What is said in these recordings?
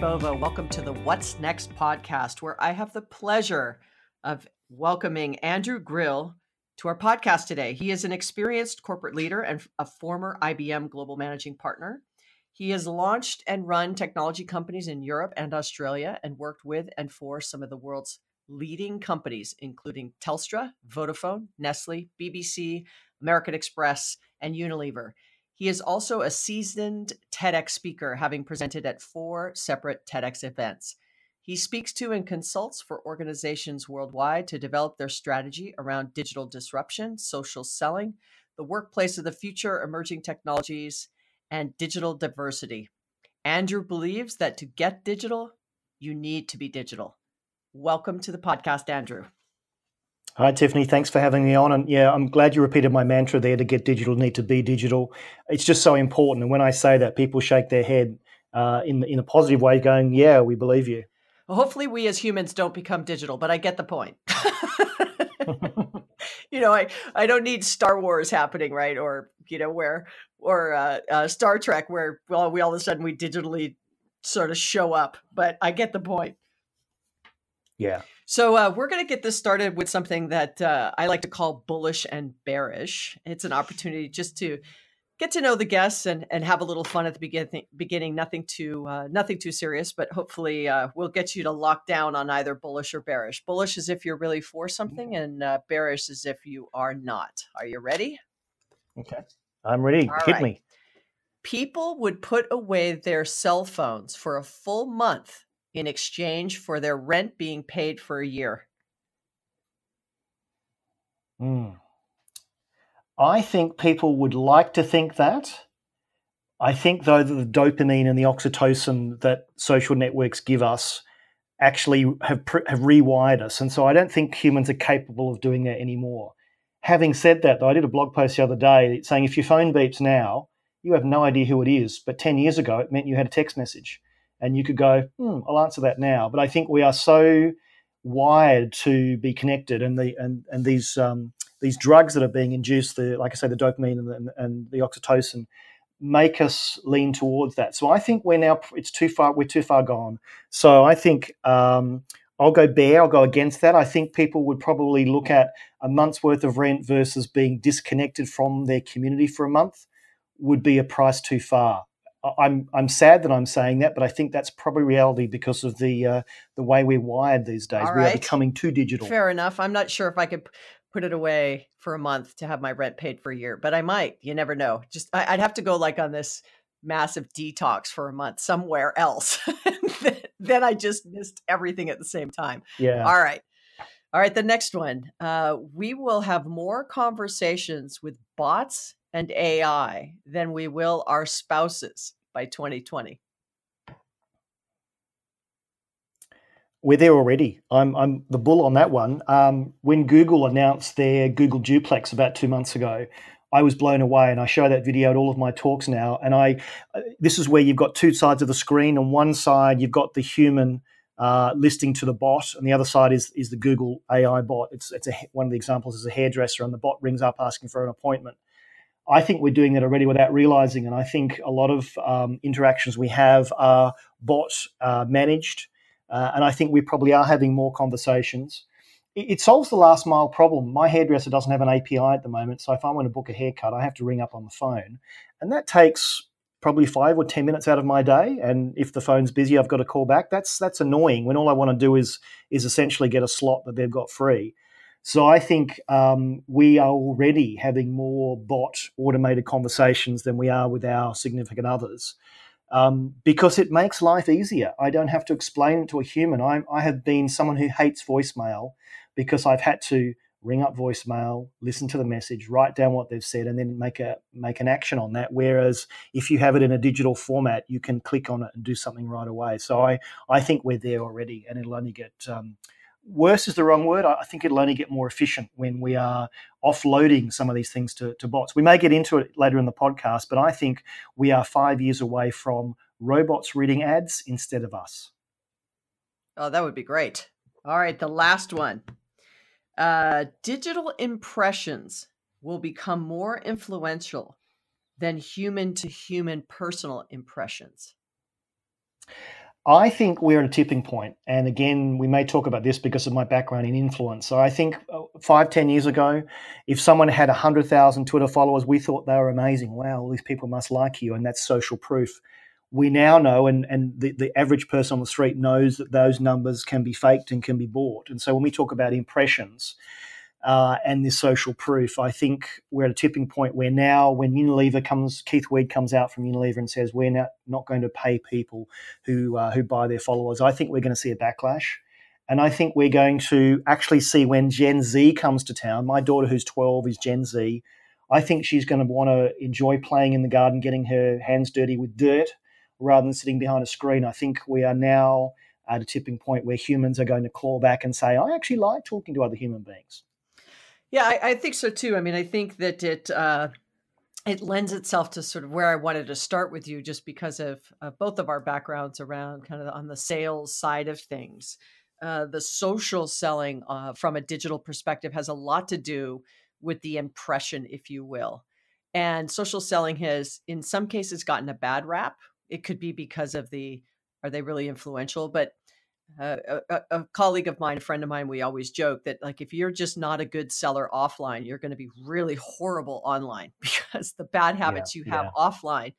Bova. Welcome to the What's Next podcast, where I have the pleasure of welcoming Andrew Grill to our podcast today. He is an experienced corporate leader and a former IBM global managing partner. He has launched and run technology companies in Europe and Australia and worked with and for some of the world's leading companies, including Telstra, Vodafone, Nestle, BBC, American Express, and Unilever. He is also a seasoned TEDx speaker, having presented at four separate TEDx events. He speaks to and consults for organizations worldwide to develop their strategy around digital disruption, social selling, the workplace of the future, emerging technologies, and digital diversity. Andrew believes that to get digital, you need to be digital. Welcome to the podcast, Andrew. Hi, Tiffany. Thanks for having me on. And yeah, I'm glad you repeated my mantra there to get digital, need to be digital. It's just so important. And when I say that, people shake their head uh, in, in a positive way, going, Yeah, we believe you. Well, hopefully, we as humans don't become digital, but I get the point. you know, I, I don't need Star Wars happening, right? Or, you know, where, or uh, uh, Star Trek, where well, we all of a sudden we digitally sort of show up. But I get the point. Yeah. So uh, we're going to get this started with something that uh, I like to call bullish and bearish. It's an opportunity just to get to know the guests and, and have a little fun at the beginning. Beginning, nothing too uh, nothing too serious, but hopefully uh, we'll get you to lock down on either bullish or bearish. Bullish is if you're really for something, and uh, bearish is if you are not. Are you ready? Okay, I'm ready. All Hit right. me. People would put away their cell phones for a full month in exchange for their rent being paid for a year? Mm. I think people would like to think that. I think, though, that the dopamine and the oxytocin that social networks give us actually have, have rewired us. And so I don't think humans are capable of doing that anymore. Having said that, though, I did a blog post the other day saying if your phone beeps now, you have no idea who it is. But 10 years ago, it meant you had a text message and you could go, hmm, I'll answer that now. But I think we are so wired to be connected, and the and and these um, these drugs that are being induced, the like I say, the dopamine and the, and the oxytocin, make us lean towards that. So I think we're now it's too far. We're too far gone. So I think. Um, I'll go bear. I'll go against that. I think people would probably look at a month's worth of rent versus being disconnected from their community for a month would be a price too far. I'm I'm sad that I'm saying that, but I think that's probably reality because of the uh, the way we're wired these days. we are becoming too digital. Fair enough. I'm not sure if I could put it away for a month to have my rent paid for a year, but I might. You never know. Just I, would have to go like on this massive detox for a month somewhere else. then I just missed everything at the same time. Yeah. All right. All right. The next one. Uh, we will have more conversations with bots and AI than we will our spouses by 2020? We're there already. I'm, I'm the bull on that one. Um, when Google announced their Google Duplex about two months ago, I was blown away, and I show that video at all of my talks now. And I, uh, this is where you've got two sides of the screen. On one side, you've got the human uh, listing to the bot, and the other side is is the Google AI bot. It's it's a, one of the examples is a hairdresser, and the bot rings up asking for an appointment. I think we're doing that already without realizing. And I think a lot of um, interactions we have are bot uh, managed. Uh, and I think we probably are having more conversations. It, it, solves the last mile problem. My hairdresser doesn't have an API at the moment. So if I want to book a haircut, I have to ring up on the phone. And that takes probably five or 10 minutes out of my day. And if the phone's busy, I've got to call back. That's, that's annoying when all I want to do is, is essentially get a slot that they've got free. So I think um, we are already having more bot automated conversations than we are with our significant others. Um, because it makes life easier. I don't have to explain it to a human. I, I have been someone who hates voicemail because I've had to ring up voicemail, listen to the message, write down what they've said, and then make a make an action on that. Whereas if you have it in a digital format, you can click on it and do something right away. So I I think we're there already, and it'll only get um, worse is the wrong word. I think it'll only get more efficient when we are offloading some of these things to, to bots. We may get into it later in the podcast, but I think we are five years away from robots reading ads instead of us. Oh, that would be great. All right, the last one. Uh, digital impressions will become more influential than human to human personal impressions. I think we're at a tipping point. And again, we may talk about this because of my background in influence. So I think uh, five, ten years ago, if someone had 100,000 Twitter followers, we thought they were amazing. Wow, all these people must like you. And that's social proof. We now know, and, and the, the average person on the street knows that those numbers can be faked and can be bought. And so when we talk about impressions, uh, and this social proof. I think we're at a tipping point where now, when Unilever comes, Keith Weed comes out from Unilever and says we're not, not going to pay people who uh, who buy their followers. I think we're going to see a backlash, and I think we're going to actually see when Gen Z comes to town. My daughter, who's twelve, is Gen Z. I think she's going to want to enjoy playing in the garden, getting her hands dirty with dirt, rather than sitting behind a screen. I think we are now at a tipping point where humans are going to claw back and say, I actually like talking to other human beings. Yeah, I, I, think so too. I mean, I think that it uh, it lends itself to sort of where I wanted to start with you, just because of uh, both of our backgrounds around kind of on the sales side of things. Uh, the social selling uh, from a digital perspective has a lot to do with the impression, if you will. And social selling has, in some cases, gotten a bad rap. It could be because of the are they really influential, but uh, a, a, colleague of mine, a friend of mine, we always joke that like if you're just not a good seller offline, you're going to be really horrible online because the bad habits yeah, you have yeah. offline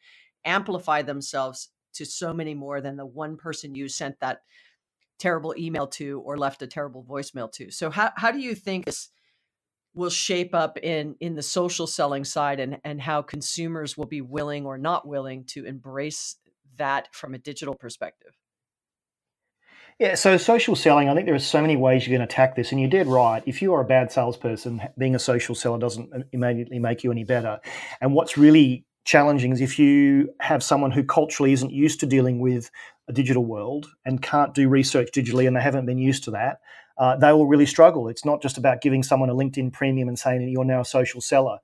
amplify themselves to so many more than the one person you sent that terrible email to or left a terrible voicemail to. So how how do you think this will shape up in in the social selling side and and how consumers will be willing or not willing to embrace that from a digital perspective? Yeah, so social selling, I think there are so many ways you can attack this, and you did right. If you are a bad salesperson, being a social seller doesn't immediately make you any better. And what's really challenging is if you have someone who culturally isn't used to dealing with a digital world and can't do research digitally and they haven't been used to that, uh, they will really struggle. It's not just about giving someone a LinkedIn premium and saying you're now a social seller.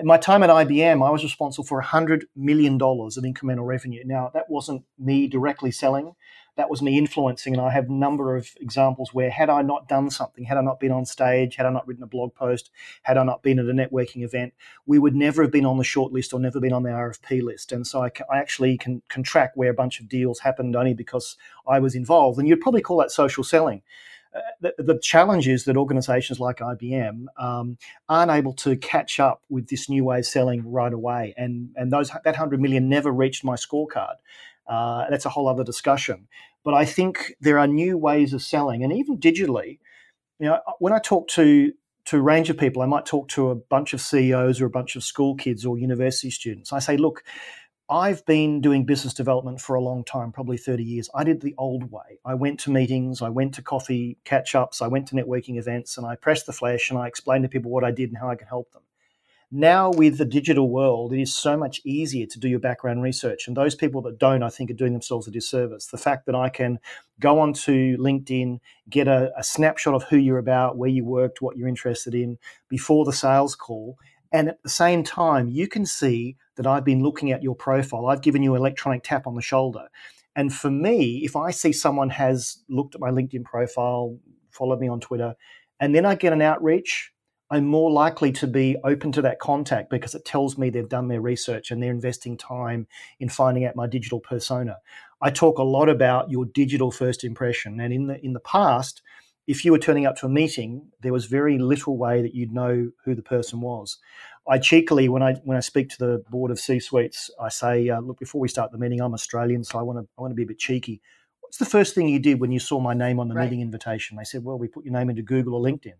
In my time at IBM, I was responsible for $100 million of incremental revenue. Now, that wasn't me directly selling that was me influencing. And I have a number of examples where, had I not done something, had I not been on stage, had I not written a blog post, had I not been at a networking event, we would never have been on the short list or never been on the RFP list. And so I, I actually can, can track where a bunch of deals happened only because I was involved. And you'd probably call that social selling. Uh, the, the, challenge is that organizations like IBM um, aren't able to catch up with this new way of selling right away. And, and those, that 100 million never reached my scorecard. Uh, that's a whole other discussion. But I think there are new ways of selling, and even digitally. You know, when I talk to to a range of people, I might talk to a bunch of CEOs or a bunch of school kids or university students. I say, look, I've been doing business development for a long time, probably 30 years. I did the old way. I went to meetings, I went to coffee catch ups, I went to networking events, and I pressed the flash and I explained to people what I did and how I could help them. Now, with the digital world, it is so much easier to do your background research. And those people that don't, I think, are doing themselves a disservice. The fact that I can go onto LinkedIn, get a, a snapshot of who you're about, where you worked, what you're interested in before the sales call. And at the same time, you can see that I've been looking at your profile. I've given you an electronic tap on the shoulder. And for me, if I see someone has looked at my LinkedIn profile, followed me on Twitter, and then I get an outreach, I'm more likely to be open to that contact because it tells me they've done their research and they're investing time in finding out my digital persona. I talk a lot about your digital first impression, and in the in the past, if you were turning up to a meeting, there was very little way that you'd know who the person was. I cheekily, when I when I speak to the board of C suites, I say, uh, look, before we start the meeting, I'm Australian, so I want to I want to be a bit cheeky. What's the first thing you did when you saw my name on the right. meeting invitation? They said, well, we put your name into Google or LinkedIn.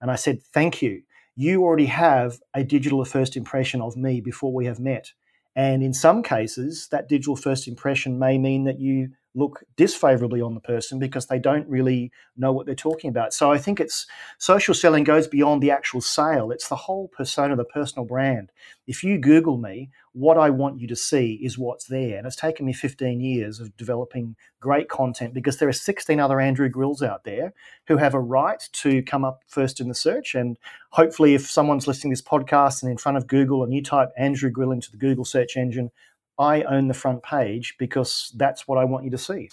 And I said, Thank you. You already have a digital first impression of me before we have met. And in some cases, that digital first impression may mean that you look disfavorably on the person because they don't really know what they're talking about. So I think it's social selling goes beyond the actual sale. It's the whole persona, the personal brand. If you Google me, what I want you to see is what's there. And it's taken me 15 years of developing great content because there are 16 other Andrew Grills out there who have a right to come up first in the search. And hopefully, if someone's listening to this podcast and in front of Google and you type Andrew Grill into the Google search engine, I own the front page because that's what I want you to see.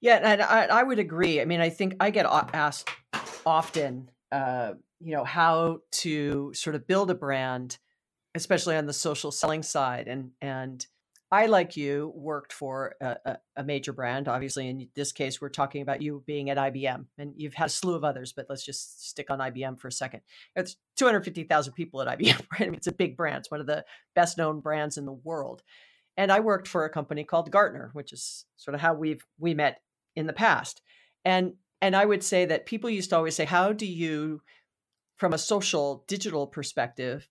Yeah, and I, I would agree. I mean, I think I get asked often, uh, you know, how to sort of build a brand, especially on the social selling side, and and I, like you, worked for a, a, major brand. Obviously, in this case, we're talking about you being at IBM, and you've had a slew of others, but let's just stick on IBM for a second. It's 250,000 people at IBM, right? I mean, it's a big brand. It's one of the best known brands in the world. And I worked for a company called Gartner, which is sort of how we've we met in the past. And and I would say that people used to always say, "How do you, from a social digital perspective?"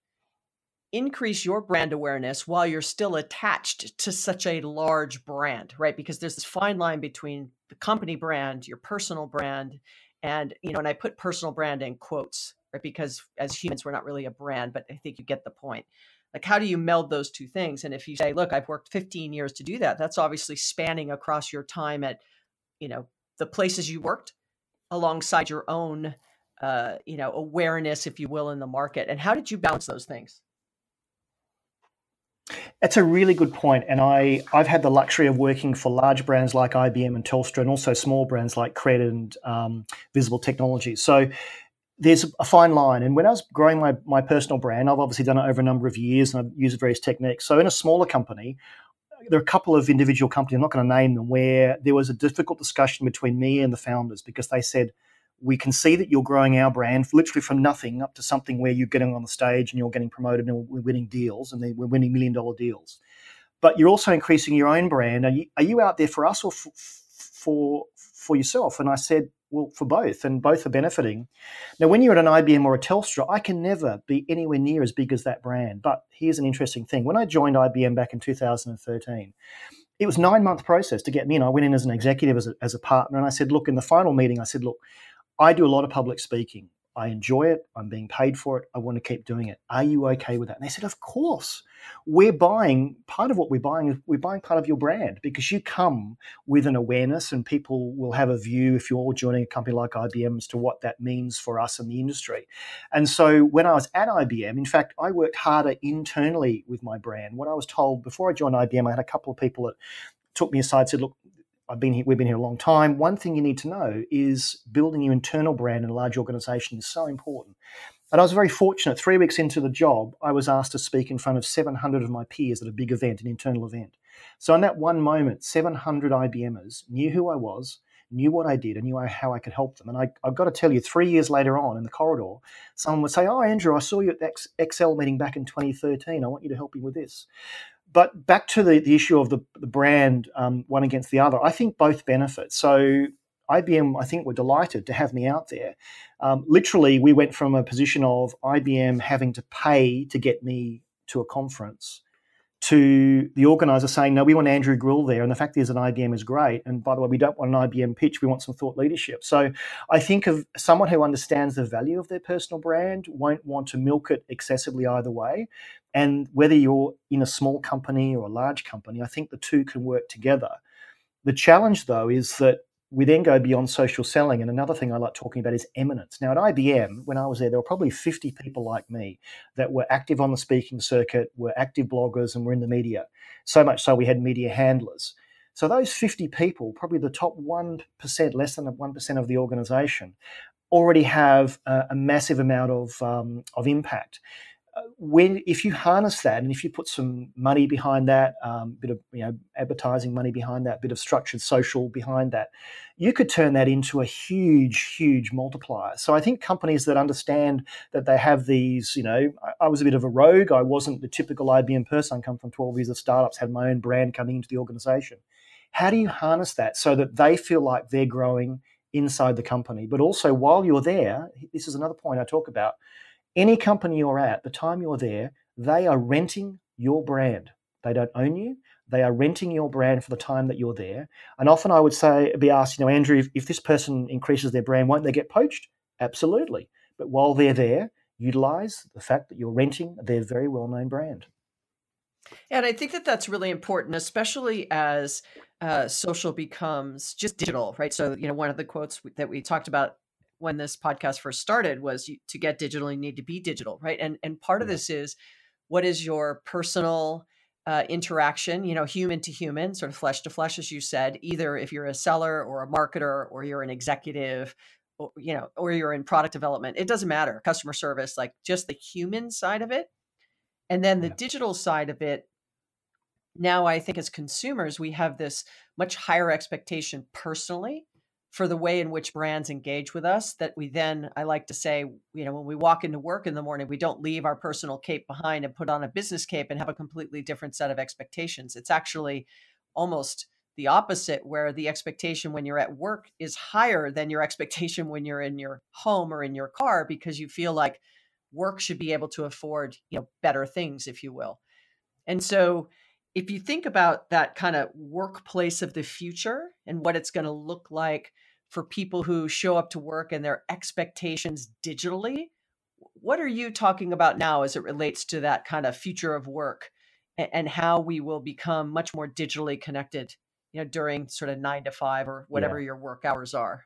Increase your brand awareness while you're still attached to such a large brand, right? Because there's this fine line between the company brand, your personal brand, and you know, and I put personal brand in quotes, right? Because as humans, we're not really a brand, but I think you get the point. Like, how do you meld those two things? And if you say, look, I've worked 15 years to do that, that's obviously spanning across your time at, you know, the places you worked alongside your own uh, you know, awareness, if you will, in the market. And how did you balance those things? That's a really good point, and I I've had the luxury of working for large brands like IBM and Telstra, and also small brands like Credit and um, Visible Technologies. So there's a fine line. And when I was growing my my personal brand, I've obviously done it over a number of years, and I've used various techniques. So in a smaller company, there are a couple of individual companies. I'm not going to name them, where there was a difficult discussion between me and the founders because they said we can see that you're growing our brand literally from nothing up to something where you're getting on the stage and you're getting promoted and we're winning deals and we're winning million dollar deals. But you're also increasing your own brand. Are you, are you out there for us or for, for for yourself? And I said, well, for both, and both are benefiting. Now, when you're at an IBM or a Telstra, I can never be anywhere near as big as that brand. But here's an interesting thing: when I joined IBM back in 2013, it was nine month process to get me in. I went in as an executive, as a, as a partner, and I said, look, in the final meeting, I said, look, I do a lot of public speaking. I enjoy it. I'm being paid for it. I want to keep doing it. Are you okay with that? And they said, Of course. We're buying part of what we're buying is we're buying part of your brand because you come with an awareness and people will have a view if you're joining a company like IBM as to what that means for us in the industry. And so when I was at IBM, in fact, I worked harder internally with my brand. What I was told before I joined IBM, I had a couple of people that took me aside and said, Look, I've been here, we've been here a long time. One thing you need to know is building your internal brand in a large organization is so important. And I was very fortunate. Three weeks into the job, I was asked to speak in front of 700 of my peers at a big event, an internal event. So, in that one moment, 700 IBMers knew who I was, knew what I did, and knew how I could help them. And I, have got to tell you, three years later on in the corridor, someone would say, Oh, Andrew, I saw you at the Excel meeting back in 2013. I want you to help me with this but back to the, the issue of the, the brand um, one against the other, I think both benefit. So IBM, I think, were delighted to have me out there. Um, literally, we went from a position of IBM having to pay to get me to a conference to the organizer saying, no, we want Andrew Grill there. And the fact is that IBM is great. And by the way, we don't want an IBM pitch, we want some thought leadership. So I think of someone who understands the value of their personal brand, won't want to milk it excessively either way. And whether you're in a small company or a large company, I think the two can work together. The challenge, though, is that we then go beyond social selling. And another thing I like talking about is eminence. Now, at IBM, when I was there, there were probably 50 people like me that were active on the speaking circuit, were active bloggers, and were in the media. So much so we had media handlers. So those 50 people, probably the top 1%, less than 1% of the organization, already have a, a massive amount of, um, of impact when if you harness that and if you put some money behind that, um, bit of you know advertising money behind that, bit of structured social behind that, you could turn that into a huge, huge multiplier. So I think companies that understand that they have these, you know, I, I was a bit of a rogue. I wasn't the typical IBM person. I come from 12 years of startups, had my own brand coming into the organization. How do you harness that so that they feel like they're growing inside the company, but also while you're there? This is another point I talk about any company you're at, the time you're there, they are renting your brand. They don't own you. They are renting your brand for the time that you're there. And often I would say, be asked, you know, Andrew, if, if this person increases their brand, won't they get poached? Absolutely. But while they're there, utilize the fact that you're renting their very well known brand. And I think that that's really important, especially as uh, social becomes just digital, right? So, you know, one of the quotes that we talked about when this podcast first started was you, to get digital you need to be digital right? And and part of this is what is your personal uh, interaction you know human to human sort of flesh to flesh as you said either if you're a seller or a marketer or you're an executive or, you know or you're in product development it doesn't matter customer service like just the human side of it. And then the yeah. digital side of it now I think as consumers, we have this much higher expectation personally for the way in which brands engage with us that we then i like to say you know when we walk into work in the morning we don't leave our personal cape behind and put on a business cape and have a completely different set of expectations. It's actually almost the opposite where the expectation when you're at work is higher than your expectation when you're in your home or in your car because you feel like work should be able to afford you know better things if you will. And so if you think about that kind of workplace of the future and what it's going to look like for people who show up to work and their expectations digitally, what are you talking about now as it relates to that kind of future of work and, how we will become much more digitally connected, you know, during sort of nine to five or whatever yeah. your work hours are?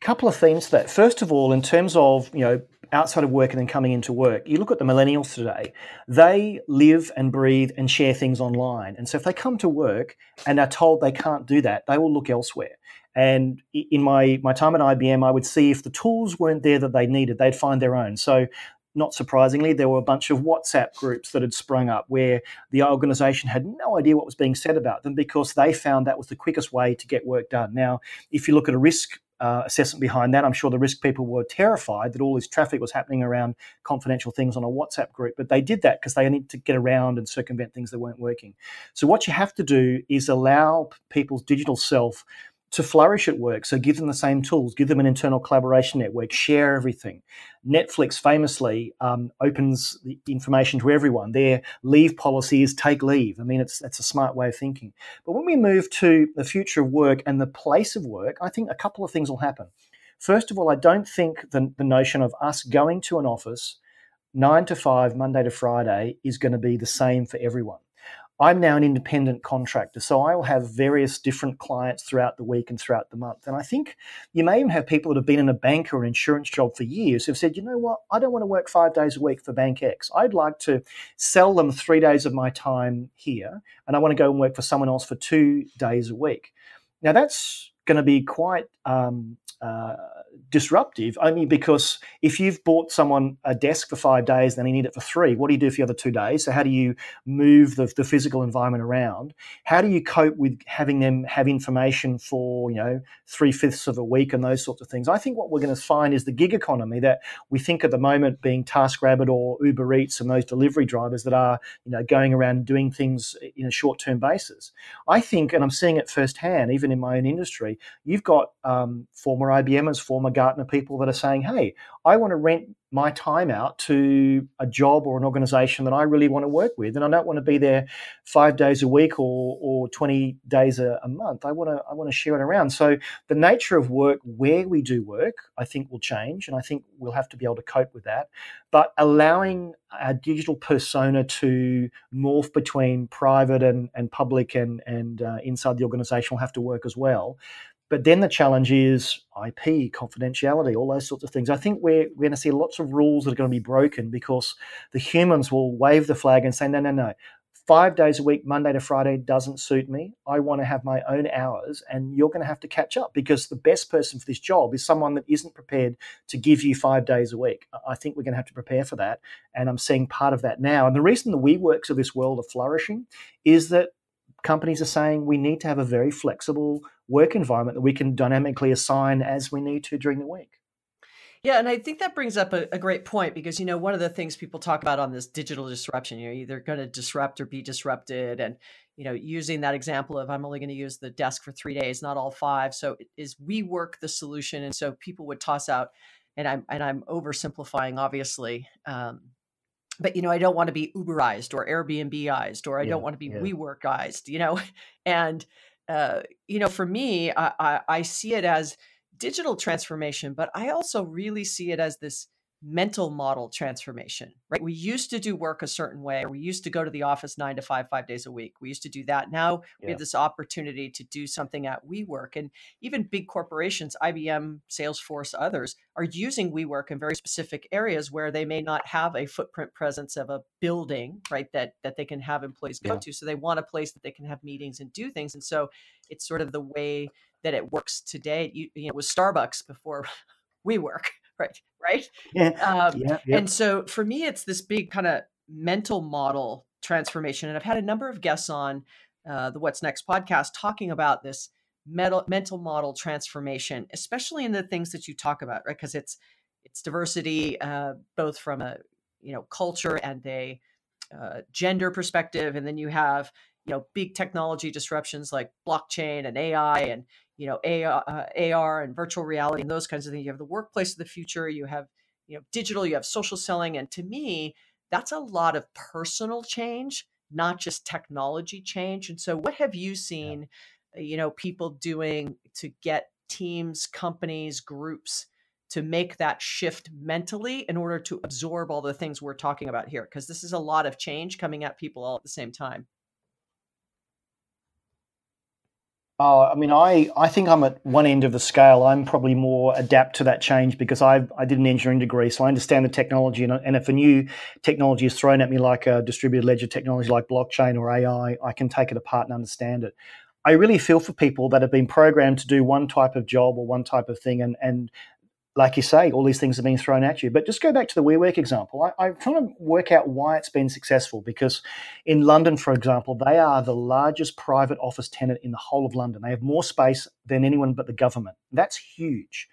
A couple of themes to that. First of all, in terms of you know outside of work and then coming into work, you look at the millennials today. They live and breathe and share things online, and so if they come to work and are told they can't do that, they will look elsewhere. And in my my time at IBM, I would see if the tools weren't there that they needed, they'd find their own. So not surprisingly, there were a bunch of WhatsApp groups that had sprung up where the organization had no idea what was being said about them because they found that was the quickest way to get work done. Now, if you look at a risk uh, assessment behind that. I'm sure the risk people were terrified that all this traffic was happening around confidential things on a WhatsApp group, but they did that because they needed to get around and circumvent things that weren't working. So, what you have to do is allow people's digital self to flourish at work. So give them the same tools, give them an internal collaboration network, share everything. Netflix famously um, opens the information to everyone. Their leave policy is take leave. I mean, it's that's a smart way of thinking. But when we move to the future of work and the place of work, I think a couple of things will happen. First of all, I don't think the, the notion of us going to an office nine to five, Monday to Friday, is going to be the same for everyone. I'm now an independent contractor, so I will have various different clients throughout the week and throughout the month. And I think you may even have people that have been in a bank or an insurance job for years who've said, you know what, I don't want to work five days a week for Bank X. I'd like to sell them three days of my time here, and I want to go and work for someone else for two days a week. Now, that's going to be quite um, uh, disruptive only because if you've bought someone a desk for five days and they need it for three, what do you do for the other two days? So, how do you move the, the physical environment around? How do you cope with having them have information for, you know, three fifths of a week and those sorts of things? I think what we're going to find is the gig economy that we think at the moment being TaskRabbit or Uber Eats and those delivery drivers that are, you know, going around doing things in a short term basis. I think, and I'm seeing it firsthand, even in my own industry, you've got um, former IBMers, former Gartner people that are saying, hey, I want to rent my time out to a job or an organization that I really want to work with. And I don't want to be there five days a week or, or 20 days a, a month. I want to I want to share it around. So the nature of work, where we do work, I think will change. And I think we'll have to be able to cope with that. But allowing our digital persona to morph between private and, and public and, and uh, inside the organization will have to work as well. But then the challenge is IP, confidentiality, all those sorts of things. I think we're, we're going to see lots of rules that are going to be broken because the humans will wave the flag and say, no, no, no. Five days a week, Monday to Friday, doesn't suit me. I want to have my own hours, and you're going to have to catch up because the best person for this job is someone that isn't prepared to give you five days a week. I think we're going to have to prepare for that, and I'm seeing part of that now. And the reason the WeWorks of this world are flourishing is that companies are saying we need to have a very flexible work environment that we can dynamically assign as we need to during the week. Yeah, and I think that brings up a, a, great point because you know one of the things people talk about on this digital disruption, you're either going to disrupt or be disrupted, and you know using that example of I'm only going to use the desk for three days, not all five. So is WeWork the solution? And so people would toss out, and I'm and I'm oversimplifying, obviously. Um, but you know, I don't want to be Uberized or Airbnbized, or I yeah, don't want to be yeah. WeWorkized, you know, and uh, you know, for me, I, I, I see it as digital transformation, but I also really see it as this mental model transformation, right? We used to do work a certain way, or we used to go to the office nine to five, five days a week. We used to do that. Now yeah. we have this opportunity to do something at WeWork. And even big corporations, IBM, Salesforce, others, are using WeWork in very specific areas where they may not have a footprint presence of a building, right? That that they can have employees go yeah. to. So they want a place that they can have meetings and do things. And so it's sort of the way that it works today. You, you know, with Starbucks before WeWork right right yeah, um, yeah, yeah. and so for me it's this big kind of mental model transformation. And I've had a number of guests on uh, the What's Next podcast talking about this mental mental model transformation, especially in the things that you talk about, right? Because it's it's diversity, uh, both from a you know culture and a uh, gender perspective, and then you have you know big technology disruptions like blockchain and AI and you know AR, uh, AR and virtual reality and those kinds of things. You have the workplace of the future. You have you know digital. You have social selling, and to me, that's a lot of personal change, not just technology change. And so, what have you seen? Yeah. You know, people doing to get teams, companies, groups to make that shift mentally in order to absorb all the things we're talking about here because this is a lot of change coming at people all at the same time Oh, I mean, I, I think I'm at one end of the scale. I'm probably more adapt to that change because I I did an engineering degree, so I understand the technology. And, and if a new technology is thrown at me, like a distributed ledger technology like blockchain or AI, I can take it apart and understand it. I really feel for people that have been programmed to do one type of job or one type of thing, and and like you say, all these things are being thrown at you. But just go back to the WeWork example. I, I'm trying to work out why it's been successful because in London, for example, they are the largest private office tenant in the whole of London. They have more space than anyone but the government. That's huge.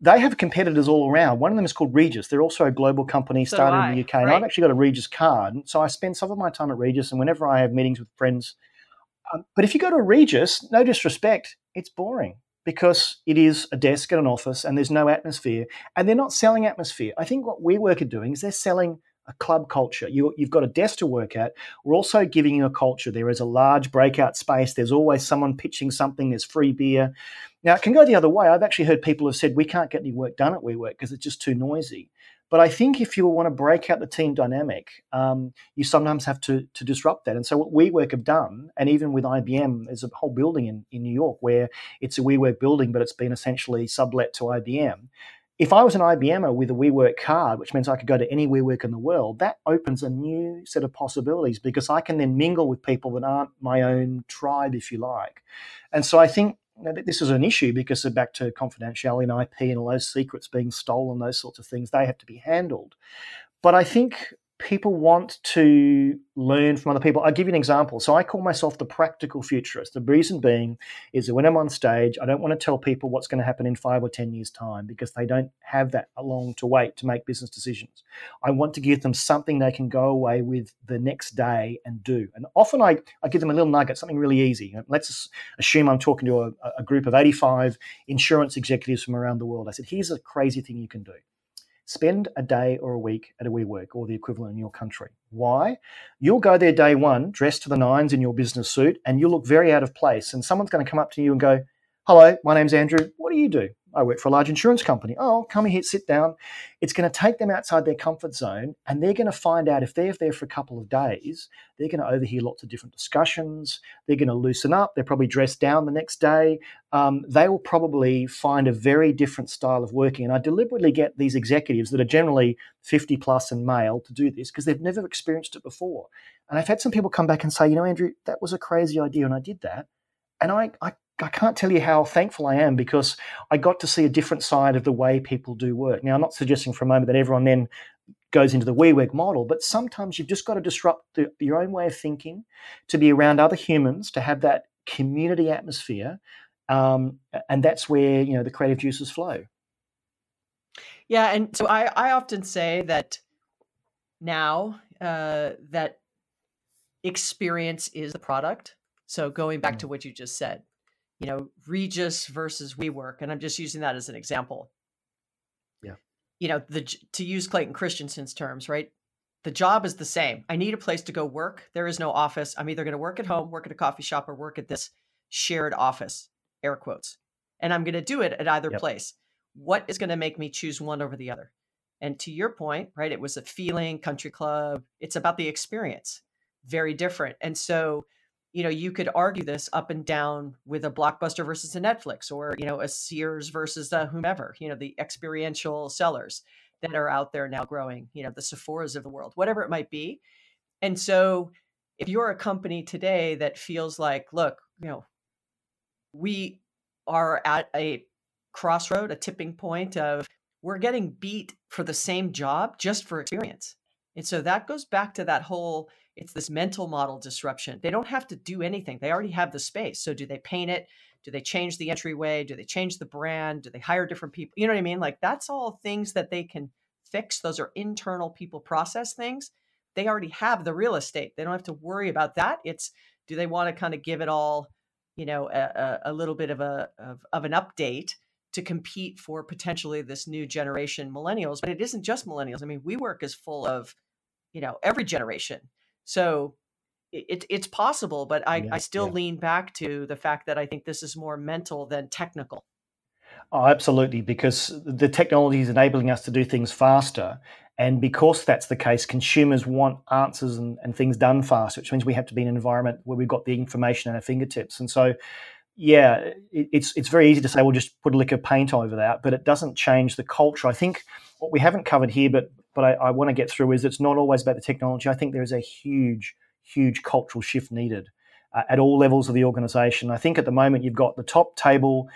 They have competitors all around. One of them is called Regus. They're also a global company So started I, in the UK. And? I've actually got a Regus card. So I spend some of my time at Regus. And whenever I have meetings with friends, um, but if you go to Regus, no disrespect, it's boring because it is a desk at an office and there's no atmosphere. And they're not selling atmosphere. I think what WeWork are doing is they're selling a club culture. You, have got a desk to work at. We're also giving you a culture. There is a large breakout space. There's always someone pitching something. There's free beer. Now, it can go the other way. I've actually heard people have said, we can't get any work done at WeWork because it's just too noisy. But I think if you want to break out the team dynamic, um, you sometimes have to, to disrupt that. And so what WeWork have done, and even with IBM, there's a whole building in, in New York where it's a WeWork building, but it's been essentially sublet to IBM. If I was an IBMer with a WeWork card, which means I could go to any WeWork in the world, that opens a new set of possibilities because I can then mingle with people that aren't my own tribe, if you like. And so I think this is an issue because back to confidentiality and IP and all those secrets being stolen, those sorts of things, they have to be handled. But I think people want to learn from other people. I'll give you an example. So I call myself the practical futurist. The reason being is that when I'm on stage, I don't want to tell people what's going to happen in five or 10 years' time because they don't have that long to wait to make business decisions. I want to give them something they can go away with the next day and do. And often I, I give them a little nugget, something really easy. Let's assume I'm talking to a, a group of 85 insurance executives from around the world. I said, here's a crazy thing you can do spend a day or a week at a WeWork or the equivalent in your country. Why? You'll go there day one, dressed to the nines in your business suit, and you'll look very out of place. And someone's going to come up to you and go, Hello, my name's Andrew. What do you do? I work for a large insurance company. Oh, come here, sit down. It's going to take them outside their comfort zone, and they're going to find out if they're there for a couple of days, they're going to overhear lots of different discussions. They're going to loosen up. They're probably dressed down the next day. Um, they will probably find a very different style of working. And I deliberately get these executives that are generally 50 plus and male to do this because they've never experienced it before. And I've had some people come back and say, you know, Andrew, that was a crazy idea, and I did that. And I, I I can't tell you how thankful I am because I got to see a different side of the way people do work. Now, I'm not suggesting for a moment that everyone then goes into the WeWork model, but sometimes you've just got to disrupt the, your own way of thinking to be around other humans, to have that community atmosphere, um, and that's where you know the creative juices flow. Yeah, and so I, I often say that now uh, that experience is the product. So going back mm. to what you just said, you know, Regus versus WeWork, and I'm just using that as an example. Yeah. You know, the to use Clayton Christensen's terms, right? The job is the same. I need a place to go work. There is no office. I'm either going to work at home, work at a coffee shop, or work at this shared office, air quotes. And I'm going to do it at either yep. place. What is going to make me choose one over the other? And to your point, right, it was a feeling, country club. It's about the experience, very different. And so you know, you could argue this up and down with a blockbuster versus a Netflix or, you know, a Sears versus a whomever, you know, the experiential sellers that are out there now growing, you know, the Sephora's of the world, whatever it might be. And so if you're a company today that feels like, look, you know, we are at a crossroad, a tipping point of we're getting beat for the same job just for experience. And so that goes back to that whole it's this mental model disruption. They don't have to do anything. They already have the space. So do they paint it? Do they change the entryway? Do they change the brand? Do they hire different people? You know what I mean? Like that's all things that they can fix. Those are internal people process things. They already have the real estate. They don't have to worry about that. It's do they want to kind of give it all, you know, a, a little bit of a of, of an update to compete for potentially this new generation millennials? But it isn't just millennials. I mean, WeWork is full of, you know, every generation. So it, it's possible, but I, yeah, I still yeah. lean back to the fact that I think this is more mental than technical. Oh, absolutely, because the technology is enabling us to do things faster. And because that's the case, consumers want answers and, and things done faster, which means we have to be in an environment where we've got the information at our fingertips. And so, yeah, it, it's it's very easy to say, we'll just put a lick of paint over that, but it doesn't change the culture. I think what we haven't covered here, but but I, I want to get through is it's not always about the technology. I think there is a huge huge cultural shift needed uh, at all levels of the organization. I think at the moment you've got the top table,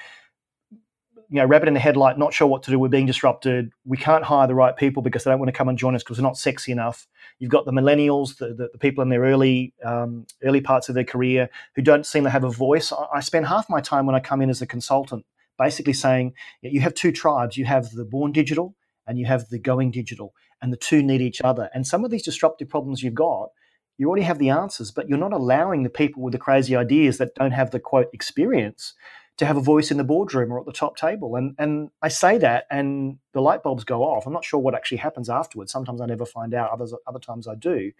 you know, rabbit in the headlight, not sure what to do. We're being disrupted. We can't hire the right people because they don't want to come and join us because they're not sexy enough. You've got the millennials, the, the, the people in their early um, early parts of their career who don't seem to have a voice. I, I spend half my time when I come in as a consultant basically saying you have two tribes. You have the born digital and you have the going digital, and the two need each other. And some of these disruptive problems you've got you already have the answers, but you're not allowing the people with the crazy ideas that don't have the quote experience to have a voice in the boardroom or at the top table. And and I say that, and the light bulbs go off. I'm not sure what actually happens afterwards. Sometimes I never find out. Others other times I do.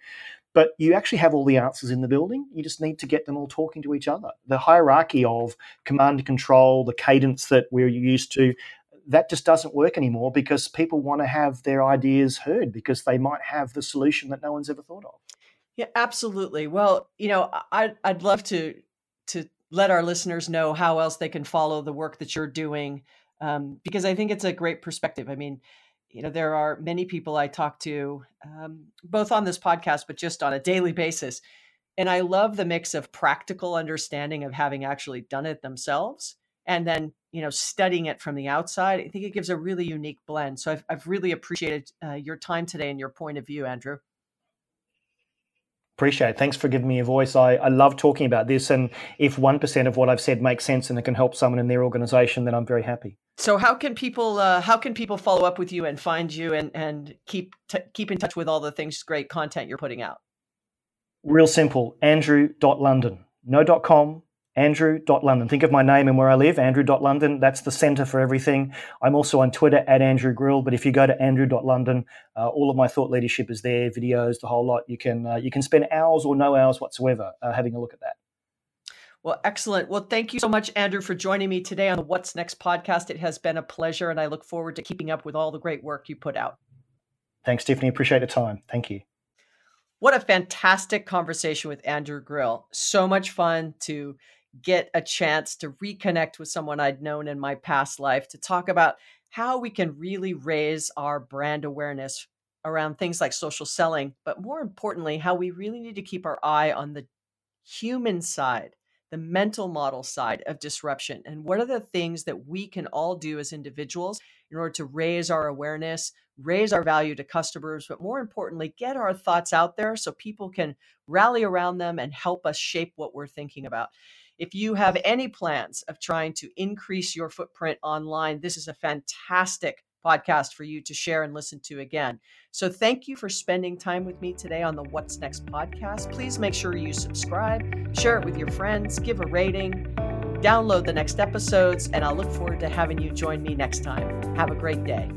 But you actually have all the answers in the building. You just need to get them all talking to each other. The hierarchy of command and control, the cadence that we're used to, that just doesn't work anymore because people want to have their ideas heard because they might have the solution that no one's ever thought of. Yeah, absolutely. Well, you know, I I'd love to to let our listeners know how else they can follow the work that you're doing um, because I think it's a great perspective. I mean, you know, there are many people I talk to um, both on this podcast, but just on a daily basis, and I love the mix of practical understanding of having actually done it themselves and then you know studying it from the outside i think it gives a really unique blend so i've, I've really appreciated uh, your time today and your point of view andrew Appreciate it. Thanks for giving me a voice. I, I love talking about this. And if 1% of what I've said makes sense and it can help someone in their organization, then I'm very happy. So how can people uh, how can people follow up with you and find you and and keep t- keep in touch with all the things great content you're putting out? Real simple. Andrew.london. No dot com, andrew.london. Think of my name and where I live, andrew.london. That's the center for everything. I'm also on Twitter at Andrew Grill, but if you go to andrew.london, uh, all of my thought leadership is there, videos, the whole lot. You can uh, you can spend hours or no hours whatsoever uh, having a look at that. Well, excellent. Well, thank you so much, Andrew, for joining me today on the What's Next podcast. It has been a pleasure, and I look forward to keeping up with all the great work you put out. Thanks, Tiffany. Appreciate the time. Thank you. What a fantastic conversation with Andrew Grill. So much fun to get a chance to reconnect with someone I'd known in my past life to talk about how we can really raise our brand awareness around things like social selling, but more importantly, how we really need to keep our eye on the human side, the mental model side of disruption. And what are the things that we can all do as individuals in order to raise our awareness, raise our value to customers, but more importantly, get our thoughts out there so people can rally around them and help us shape what we're thinking about. If you have any plans of trying to increase your footprint online, this is a fantastic podcast for you to share and listen to again. So, thank you for spending time with me today on the What's Next podcast. Please make sure you subscribe, share it with your friends, give a rating, download the next episodes, and I'll look forward to having you join me next time. Have a great day.